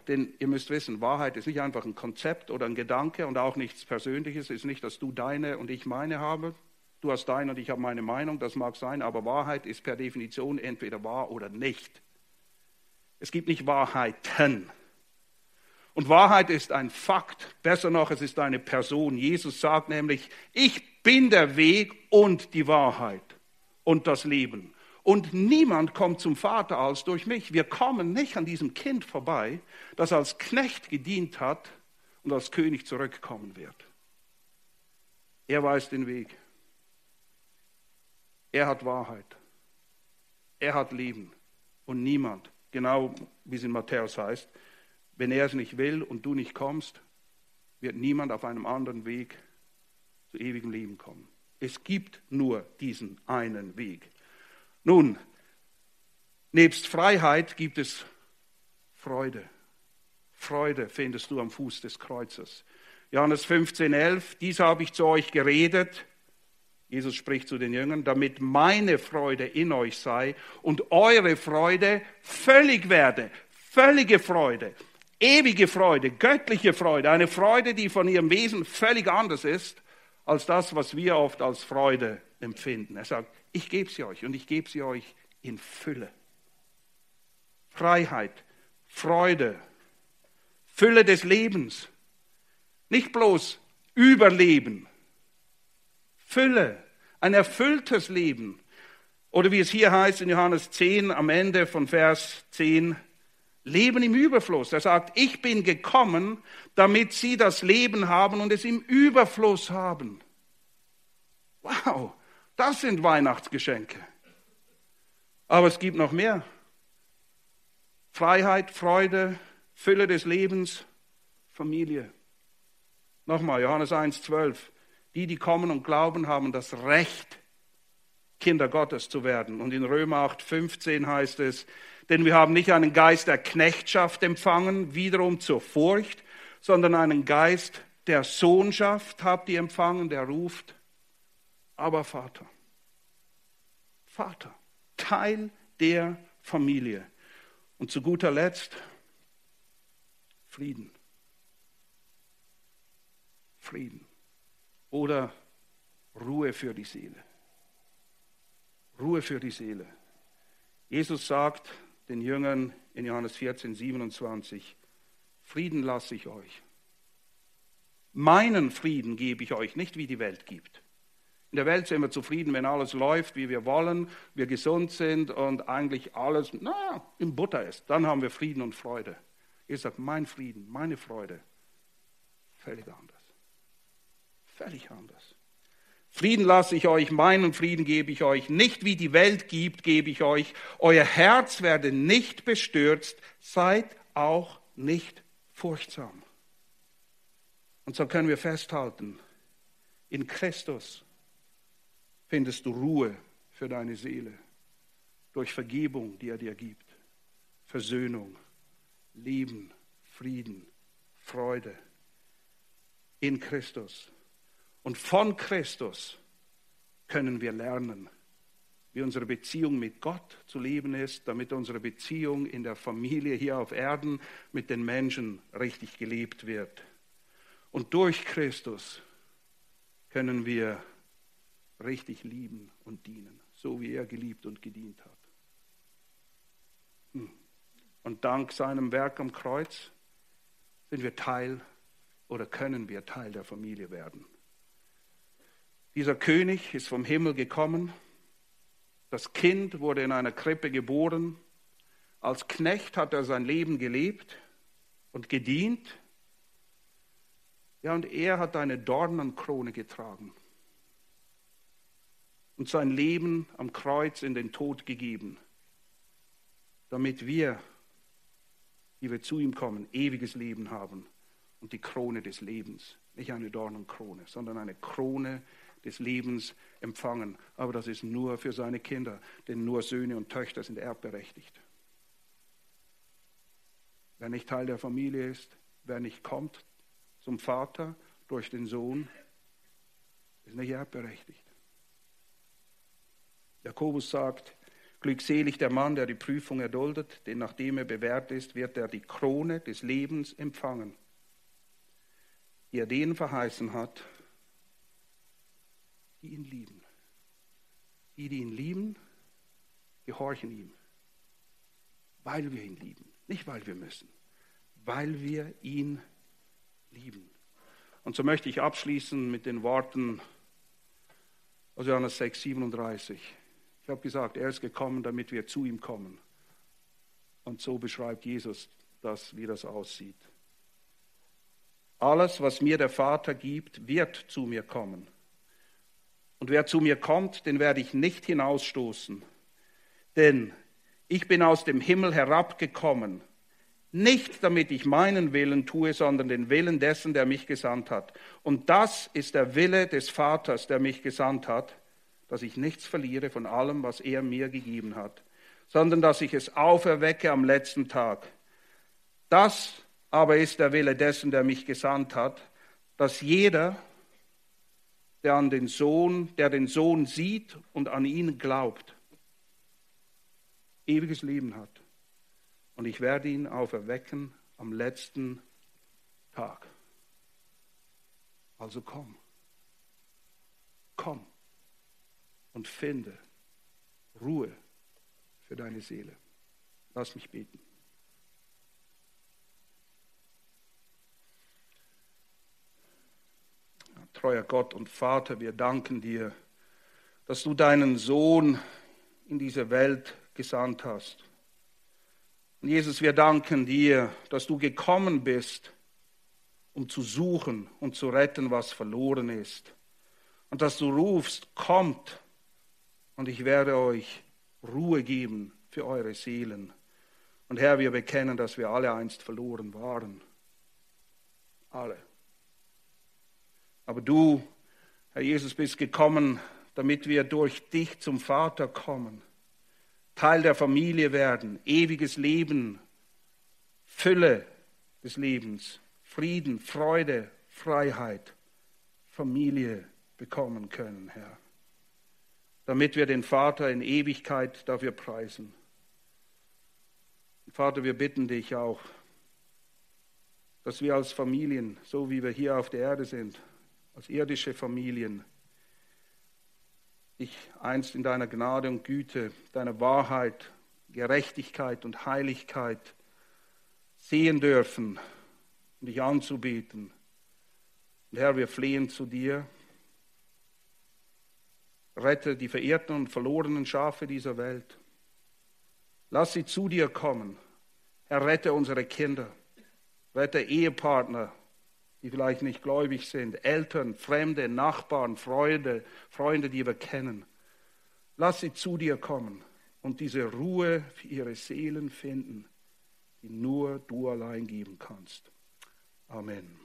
Denn ihr müsst wissen, Wahrheit ist nicht einfach ein Konzept oder ein Gedanke und auch nichts Persönliches. Es ist nicht, dass du deine und ich meine habe. Du hast deine und ich habe meine Meinung, das mag sein, aber Wahrheit ist per Definition entweder wahr oder nicht. Es gibt nicht Wahrheiten. Und Wahrheit ist ein Fakt. Besser noch, es ist eine Person. Jesus sagt nämlich, ich bin der Weg und die Wahrheit und das Leben. Und niemand kommt zum Vater als durch mich. Wir kommen nicht an diesem Kind vorbei, das als Knecht gedient hat und als König zurückkommen wird. Er weiß den Weg. Er hat Wahrheit. Er hat Leben. Und niemand, genau wie es in Matthäus heißt, wenn er es nicht will und du nicht kommst, wird niemand auf einem anderen Weg zu ewigem Leben kommen. Es gibt nur diesen einen Weg. Nun, nebst Freiheit gibt es Freude. Freude findest du am Fuß des Kreuzes. Johannes 15, 11, dies habe ich zu euch geredet, Jesus spricht zu den Jüngern, damit meine Freude in euch sei und eure Freude völlig werde. Völlige Freude, ewige Freude, göttliche Freude, eine Freude, die von ihrem Wesen völlig anders ist als das, was wir oft als Freude empfinden. Er sagt, ich gebe sie euch und ich gebe sie euch in Fülle. Freiheit, Freude, Fülle des Lebens. Nicht bloß Überleben, Fülle, ein erfülltes Leben. Oder wie es hier heißt in Johannes 10 am Ende von Vers 10, Leben im Überfluss. Er sagt, ich bin gekommen, damit sie das Leben haben und es im Überfluss haben. Wow, das sind Weihnachtsgeschenke. Aber es gibt noch mehr. Freiheit, Freude, Fülle des Lebens, Familie. Nochmal, Johannes 1, 12. Die, die kommen und glauben, haben das Recht, Kinder Gottes zu werden. Und in Römer 8, 15 heißt es, denn wir haben nicht einen Geist der Knechtschaft empfangen, wiederum zur Furcht, sondern einen Geist der Sohnschaft habt ihr empfangen, der ruft, aber Vater. Vater, Teil der Familie. Und zu guter Letzt Frieden. Frieden oder Ruhe für die Seele. Ruhe für die Seele. Jesus sagt den Jüngern in Johannes 14, 27, Frieden lasse ich euch. Meinen Frieden gebe ich euch, nicht wie die Welt gibt. In der Welt sind wir zufrieden, wenn alles läuft, wie wir wollen, wir gesund sind und eigentlich alles na, im Butter ist. Dann haben wir Frieden und Freude. Ihr sagt, mein Frieden, meine Freude, völlig anders. Völlig anders. Frieden lasse ich euch, meinen Frieden gebe ich euch. Nicht wie die Welt gibt, gebe ich euch. Euer Herz werde nicht bestürzt, seid auch nicht furchtsam. Und so können wir festhalten, in Christus findest du Ruhe für deine Seele durch Vergebung, die er dir gibt, Versöhnung, Lieben, Frieden, Freude in Christus. Und von Christus können wir lernen, wie unsere Beziehung mit Gott zu leben ist, damit unsere Beziehung in der Familie hier auf Erden mit den Menschen richtig gelebt wird. Und durch Christus können wir richtig lieben und dienen, so wie er geliebt und gedient hat. Hm. Und dank seinem Werk am Kreuz sind wir Teil oder können wir Teil der Familie werden. Dieser König ist vom Himmel gekommen. Das Kind wurde in einer Krippe geboren. Als Knecht hat er sein Leben gelebt und gedient. Ja, und er hat eine Dornenkrone getragen und sein Leben am Kreuz in den Tod gegeben, damit wir, die wir zu ihm kommen, ewiges Leben haben und die Krone des Lebens. Nicht eine Dornenkrone, sondern eine Krone des Lebens empfangen. Aber das ist nur für seine Kinder, denn nur Söhne und Töchter sind erbberechtigt. Wer nicht Teil der Familie ist, wer nicht kommt zum Vater durch den Sohn, ist nicht erbberechtigt. Jakobus sagt, glückselig der Mann, der die Prüfung erduldet, denn nachdem er bewährt ist, wird er die Krone des Lebens empfangen, die er denen verheißen hat, die ihn lieben. Die, die ihn lieben, gehorchen ihm, weil wir ihn lieben, nicht weil wir müssen, weil wir ihn lieben. Und so möchte ich abschließen mit den Worten aus Johannes 6, 37. Ich habe gesagt, er ist gekommen, damit wir zu ihm kommen. Und so beschreibt Jesus das, wie das aussieht. Alles, was mir der Vater gibt, wird zu mir kommen. Und wer zu mir kommt, den werde ich nicht hinausstoßen. Denn ich bin aus dem Himmel herabgekommen, Nicht damit ich meinen Willen tue, sondern den Willen dessen, der mich gesandt hat. Und das ist der Wille des Vaters, der mich gesandt hat, dass ich nichts verliere von allem, was er mir gegeben hat, sondern dass ich es auferwecke am letzten Tag. Das aber ist der Wille dessen, der mich gesandt hat, dass jeder, der an den Sohn, der den Sohn sieht und an ihn glaubt, ewiges Leben hat und ich werde ihn auferwecken am letzten Tag. Also komm, komm und finde Ruhe für deine Seele. Lass mich beten. Treuer Gott und Vater, wir danken dir, dass du deinen Sohn in diese Welt gesandt hast und Jesus, wir danken dir, dass du gekommen bist, um zu suchen und zu retten, was verloren ist. Und dass du rufst, kommt und ich werde euch Ruhe geben für eure Seelen. Und Herr, wir bekennen, dass wir alle einst verloren waren. Alle. Aber du, Herr Jesus, bist gekommen, damit wir durch dich zum Vater kommen. Teil der Familie werden, ewiges Leben, Fülle des Lebens, Frieden, Freude, Freiheit, Familie bekommen können, Herr. Damit wir den Vater in Ewigkeit dafür preisen. Vater, wir bitten dich auch, dass wir als Familien, so wie wir hier auf der Erde sind, als irdische Familien, dich einst in deiner Gnade und Güte, deiner Wahrheit, Gerechtigkeit und Heiligkeit sehen dürfen und dich anzubeten. Und Herr, wir flehen zu dir. Rette die verirrten und verlorenen Schafe dieser Welt. Lass sie zu dir kommen. Herr, rette unsere Kinder. Rette Ehepartner, die vielleicht nicht gläubig sind, Eltern, Fremde, Nachbarn, Freunde, Freunde, die wir kennen. Lass sie zu dir kommen und diese Ruhe für ihre Seelen finden, die nur du allein geben kannst. Amen.